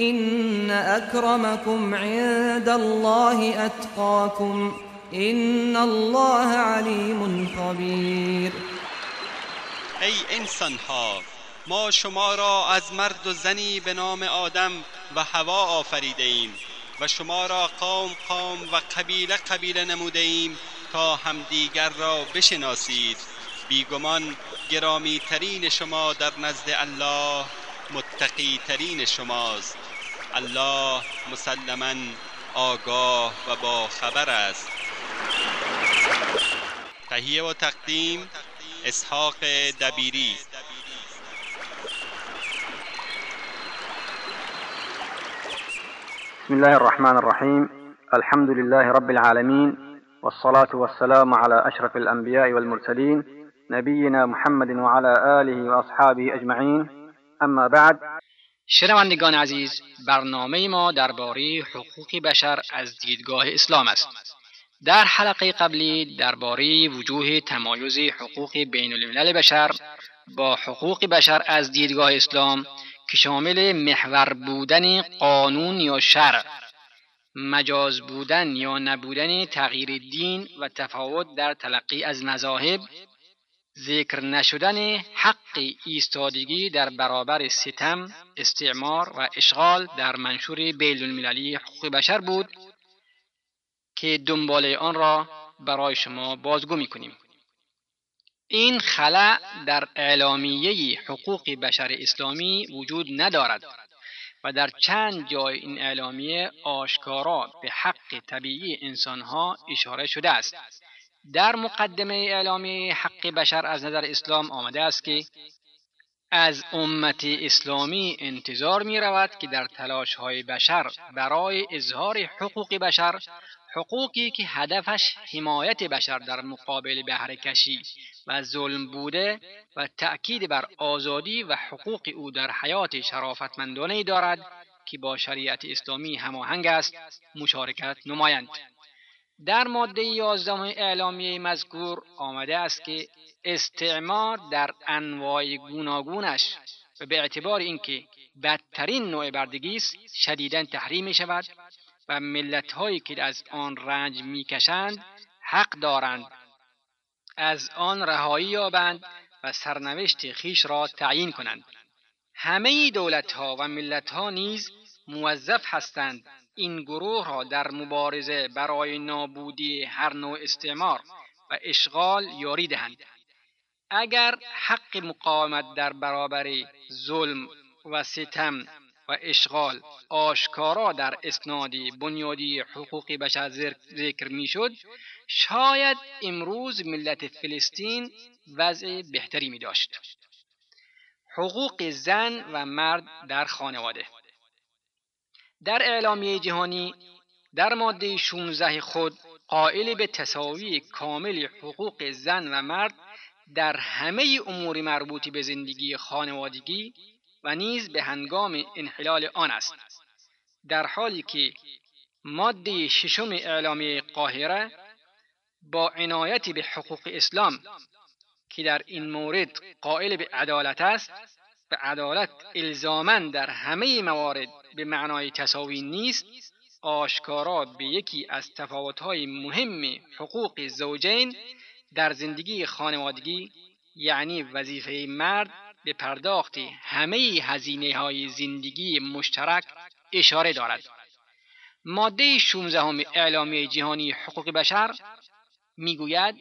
إن أكرمكم عند الله أتقاكم إن الله عليم خبير. ای انسان ها ما شما را از مرد و زنی به نام آدم و هوا آفریده ایم و شما را قوم قوم و قبیله قبیله نموده ایم تا همدیگر را بشناسید. بیگمان گرامی ترین شما در نزد الله متقی ترین شماست. الله مسلما آگاه و با خبر است. تهیه و تقدیم اسحاق دبیری. بسم الله الرحمن الرحيم. الحمد لله رب العالمين والصلاة والسلام على أشرف الأنبياء والمرسلين نبينا محمد وعلى آله وأصحابه أجمعين. أما بعد شنوندگان عزیز برنامه ما درباره حقوق بشر از دیدگاه اسلام است. در حلقه قبلی درباره وجوه تمایز حقوق بین الملل بشر با حقوق بشر از دیدگاه اسلام که شامل محور بودن قانون یا شرع مجاز بودن یا نبودن تغییر دین و تفاوت در تلقی از مذاهب ذکر نشدن حق ایستادگی در برابر ستم استعمار و اشغال در منشور بین المللی حقوق بشر بود که دنباله آن را برای شما بازگو می‌کنیم. این خلع در اعلامیه حقوق بشر اسلامی وجود ندارد و در چند جای این اعلامیه آشکارا به حق طبیعی انسانها اشاره شده است. در مقدمه اعلامیه حق بشر از نظر اسلام آمده است که از امت اسلامی انتظار می رود که در تلاش های بشر برای اظهار حقوق بشر حقوقی که هدفش حمایت بشر در مقابل بهرهکشی و ظلم بوده و تأکید بر آزادی و حقوق او در حیات شرافتمندانه دارد که با شریعت اسلامی هماهنگ است مشارکت نمایند. در ماده یازدهم اعلامیه مذکور آمده است که استعمار در انواع گوناگونش و به اعتبار اینکه بدترین نوع بردگی است شدیدا تحریم می شود و ملت هایی که از آن رنج می‌کشند حق دارند. از آن رهایی یابند و سرنوشت خیش را تعیین کنند. همه دولت ها و ملت ها نیز موظف هستند این گروه را در مبارزه برای نابودی هر نوع استعمار و اشغال یاری دهند اگر حق مقاومت در برابر ظلم و ستم و اشغال آشکارا در اسناد بنیادی حقوق بشر ذکر می‌شد شاید امروز ملت فلسطین وضع بهتری می داشت. حقوق زن و مرد در خانواده در اعلامیه جهانی در ماده 16 خود قائل به تساوی کامل حقوق زن و مرد در همه امور مربوط به زندگی خانوادگی و نیز به هنگام انحلال آن است. در حالی که ماده ششم اعلامیه قاهره با عنایت به حقوق اسلام که در این مورد قائل به عدالت است و عدالت الزاما در همه موارد به معنای تساوی نیست آشکارا به یکی از تفاوت‌های مهم حقوق زوجین در زندگی خانوادگی یعنی وظیفه مرد به پرداخت همه هزینه های زندگی مشترک اشاره دارد. ماده 16 اعلامیه جهانی حقوق بشر می‌گوید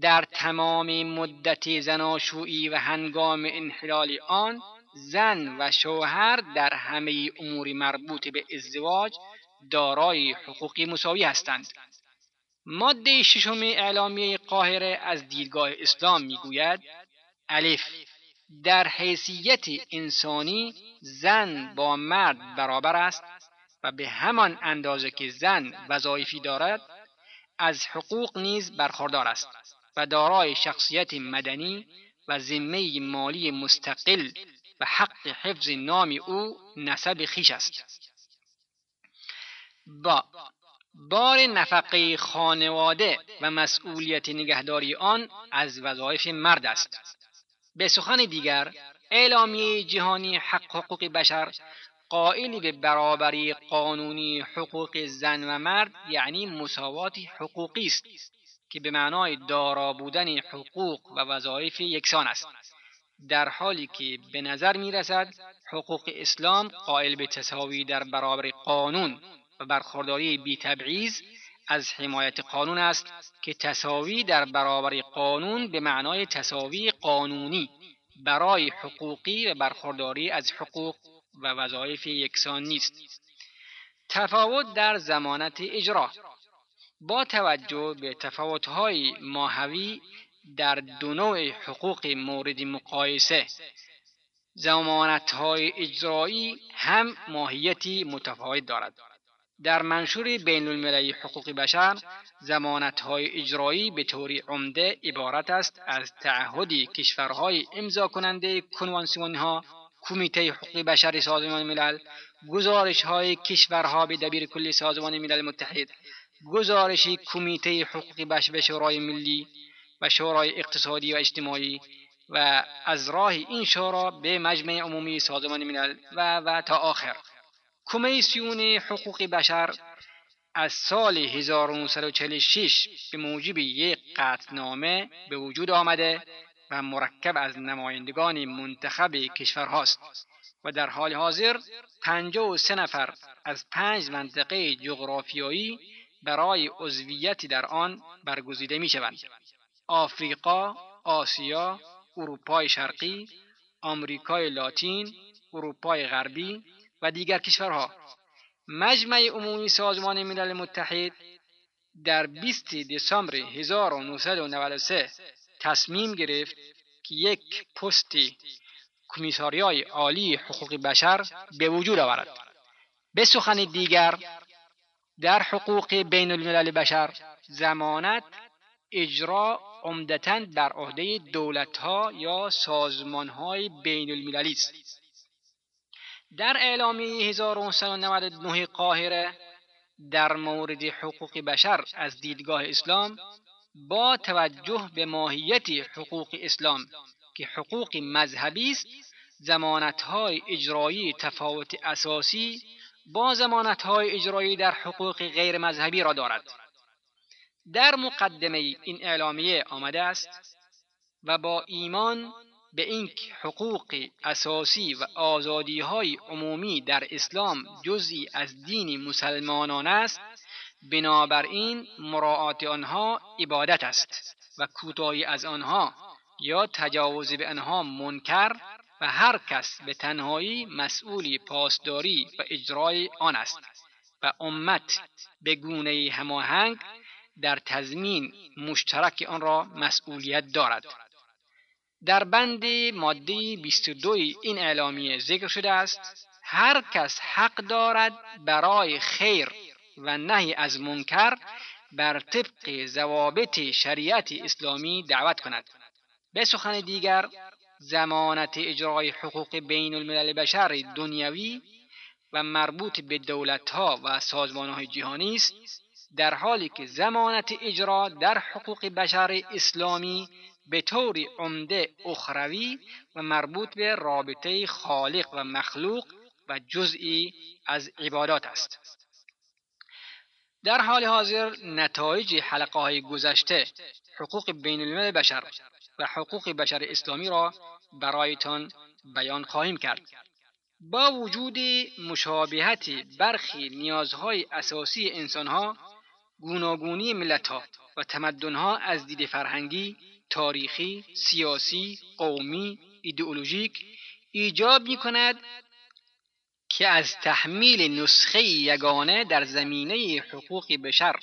در تمام مدت زناشویی و هنگام انحلال آن زن و شوهر در همه امور مربوط به ازدواج دارای حقوقی مساوی هستند. ماده ششم اعلامیه قاهره از دیدگاه اسلام می‌گوید الف در حیثیت انسانی زن با مرد برابر است و به همان اندازه که زن وظایفی دارد از حقوق نیز برخوردار است و دارای شخصیت مدنی و ذمه مالی مستقل و حق حفظ نام او نسب خیش است. با بار نفقه خانواده و مسئولیت نگهداری آن از وظایف مرد است. به سخن دیگر اعلامیه جهانی حق حقوق بشر قائلی به برابری قانونی حقوق زن و مرد یعنی مساوات حقوقی است که به معنای دارا بودن حقوق و وظایف یکسان است. در حالی که به نظر می رسد حقوق اسلام قائل به تساوی در برابر قانون و برخورداری بی تبعیض از حمایت قانون است که تساوی در برابر قانون به معنای تساوی قانونی برای حقوقی و برخورداری از حقوق و وظایف یکسان نیست. تفاوت در زمانت اجرا با توجه به تفاوت‌های ماهوی در دو نوع حقوق مورد مقایسه. زمانت‌های اجرایی هم ماهیتی متفاوت دارد. در منشور بین المللی حقوق بشر زمانت‌های اجرایی به طور عمده عبارت است از تعهدی کشورهای امضا کننده کنوانسیون ها کمیته حقوق بشر سازمان ملل گزارش های کشورها به دبیر کل سازمان ملل متحد گزارش کمیته حقوق بشر شورای ملی و شورای اقتصادی و اجتماعی و از راه این شورا به مجمع عمومی سازمان ملل و و تا آخر کمیسیون حقوق بشر از سال 1946 به موجب یک قطعنامه به وجود آمده و مرکب از نمایندگان منتخب کشورهاست و در حال حاضر 53 نفر از پنج منطقه جغرافیایی برای عضویت در آن برگزیده می شوند. آفریقا، آسیا، اروپای شرقی، آمریکای لاتین، اروپای غربی و دیگر کشورها. مجمع عمومی سازمان ملل متحد در 20 دسامبر 1993 تصمیم گرفت که یک پست کمیساریای عالی حقوق بشر به وجود آورد. به سخن دیگر در حقوق بین الملل بشر زمانت اجرا عمدتا بر عهده دولتها یا سازمانهای بین المللی است. در اعلامیه 1999 قاهره در مورد حقوق بشر از دیدگاه اسلام با توجه به ماهیت حقوق اسلام که حقوق مذهبی است زمانتهای اجرایی تفاوت اساسی با زمانتهای اجرایی در حقوق غیر مذهبی را دارد. در مقدمه این اعلامیه آمده است و با ایمان به اینکه حقوق اساسی و آزادی های عمومی در اسلام جزئی از دین مسلمانان است بنابراین مراعات آنها عبادت است و کوتاهی از آنها یا تجاوز به آنها منکر و هر کس به تنهایی مسئول پاسداری و اجرای آن است و امت به گونه هماهنگ در تضمین مشترک آن را مسئولیت دارد. در بند ماده 22 این اعلامیه ذکر شده است هر کس حق دارد برای خیر و نهی از منکر بر طبق ضوابط شریعت اسلامی دعوت کند. به سخن دیگر زمانت اجرای حقوق بین الملل بشر دنیوی و مربوط به دولتها و سازمانهای جهانی است. در حالی که زمانت اجرا در حقوق بشر اسلامی به طور عمده اخروی و مربوط به رابطه خالق و مخلوق و جزئی از عبادات است. در حال حاضر نتایج حلقه های گذشته حقوق بین الملل بشر و حقوق بشر اسلامی را برایتان بیان خواهیم کرد. با وجود مشابهت برخی نیازهای اساسی انسانها گوناگونی ملتها و تمدنها از دید فرهنگی تاریخی سیاسی قومی ایدئولوژیک ایجاب می کند که از تحمیل نسخه یگانه در زمینه حقوق بشر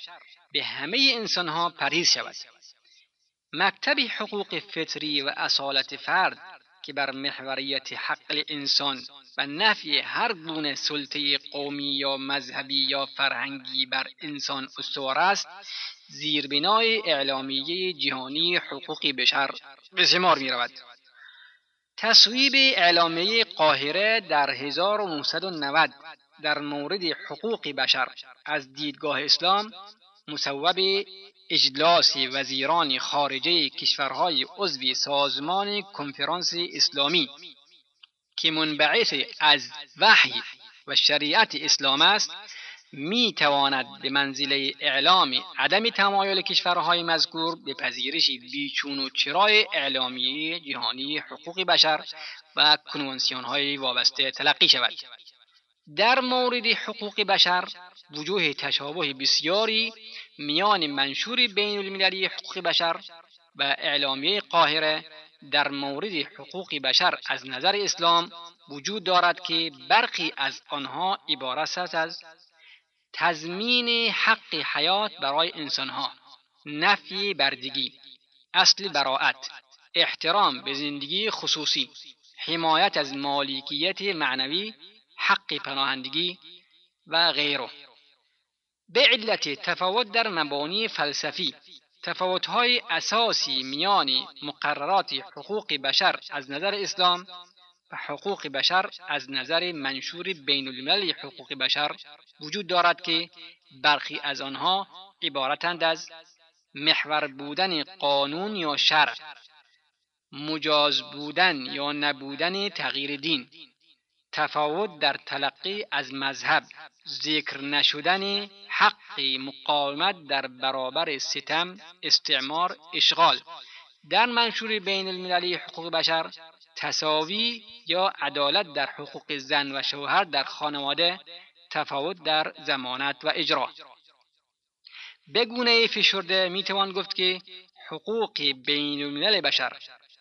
به همه انسانها پرهیز شود. مکتب حقوق فطری و اصالت فرد که بر محوریت حق انسان و نفی هر گونه سلطه قومی یا مذهبی یا فرهنگی بر انسان استوار است زیربنای اعلامیه جهانی حقوق بشر به شمار می رود. تصویب اعلامیه قاهره در 1990 در مورد حقوق بشر از دیدگاه اسلام مصوب اجلاس وزیران خارجه کشورهای عضو سازمان کنفرانس اسلامی که منبعث از وحی و شریعت اسلام است می تواند به منزله اعلام عدم تمایل کشورهای مذکور به پذیرش بیچون و چرای اعلامیه جهانی حقوق بشر و کنوانسیون های وابسته تلقی شود. در مورد حقوق بشر وجوه تشابه بسیاری میان منشور بین المللی حقوق بشر و اعلامیه قاهره در مورد حقوق بشر از نظر اسلام وجود دارد که برخی از آنها عبارت است از تضمین حق حیات برای انسانها نفی بردگی اصل براعت احترام به زندگی خصوصی حمایت از مالکیت معنوی حق پناهندگی و غیره. به علت تفاوت در مبانی فلسفی. تفاوت‌های اساسی میان مقررات حقوق بشر از نظر اسلام و حقوق بشر از نظر منشور بین الملل حقوق بشر وجود دارد که برخی از آنها عبارتند از محور بودن قانون یا شرع مجاز بودن یا نبودن تغییر دین. تفاوت در تلقی از مذهب ذکر نشدن حق مقاومت در برابر ستم استعمار اشغال. در منشور بین المللی حقوق بشر تساوی یا عدالت در حقوق زن و شوهر در خانواده تفاوت در زمانت و اجرا. به گونه فشرده می توان گفت که حقوق بین الملل بشر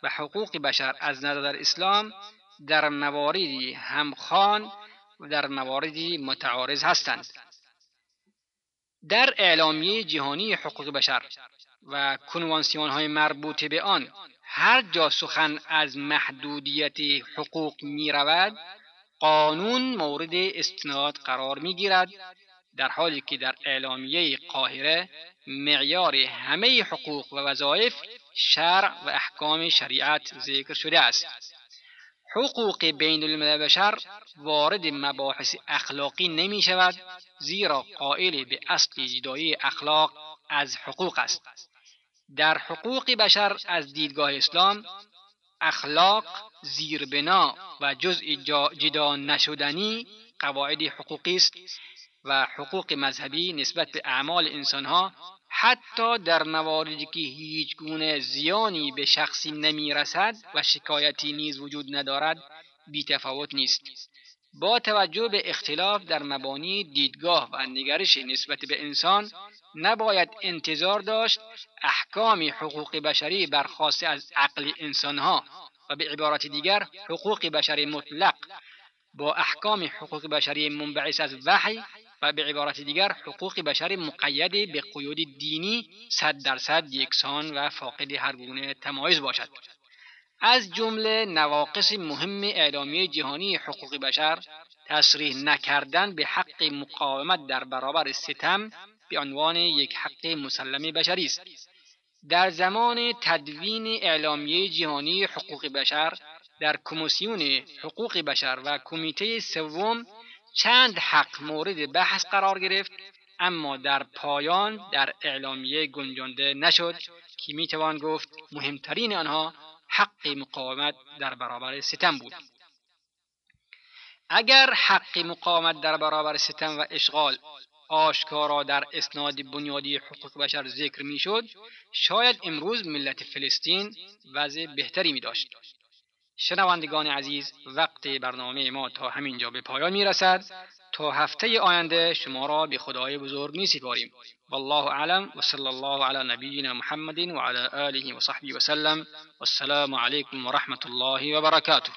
و حقوق بشر از نظر اسلام در مواردی همخوان و در مواردی متعارض هستند. در اعلامیه جهانی حقوق بشر و کنوانسیون های مربوط به آن هر جا سخن از محدودیت حقوق می رود قانون مورد استناد قرار می گیرد در حالی که در اعلامیه قاهره معیار همه حقوق و وظایف شرع و احکام شریعت ذکر شده است. حقوق بین الملل بشر وارد مباحث اخلاقی نمی شود زیرا قائل به اصل جدایی اخلاق از حقوق است. در حقوق بشر از دیدگاه اسلام اخلاق زیربنا و جزء جدا نشدنی قواعد حقوقی است و حقوق مذهبی نسبت به اعمال انسانها حتی در مواردی که هیچ گونه زیانی به شخصی نمی رسد و شکایتی نیز وجود ندارد بی تفاوت نیست. با توجه به اختلاف در مبانی دیدگاه و نگرش نسبت به انسان نباید انتظار داشت احکام حقوق بشری برخواسته از عقل انسانها و به عبارت دیگر حقوق بشری مطلق. با احکام حقوق بشری منبعث از وحی و به عبارت دیگر حقوق بشری مقید به قیود دینی صد درصد یکسان و فاقد هر گونه تمایز باشد. از جمله نواقص مهم اعلامیه جهانی حقوق بشر تصریح نکردن به حق مقاومت در برابر ستم به عنوان یک حق مسلم بشری است. در زمان تدوین اعلامیه جهانی حقوق بشر در کمیسیون حقوق بشر و کمیته سوم چند حق مورد بحث قرار گرفت اما در پایان در اعلامیه گنجانده نشد که می‌توان گفت مهمترین آنها حق مقاومت در برابر ستم بود. اگر حق مقاومت در برابر ستم و اشغال آشکارا در اسناد بنیادی حقوق بشر ذکر می‌شد شاید امروز ملت فلسطین وضع بهتری می داشت شنوندگان عزیز وقت برنامه ما تا همینجا به پایان می رسد تا هفته آینده شما را به خدای بزرگ می سپاریم والله اعلم. و صلی الله علی نبینا محمد و علی آله و صحبه و سلم. والسلام علیکم و رحمت الله و برکاته.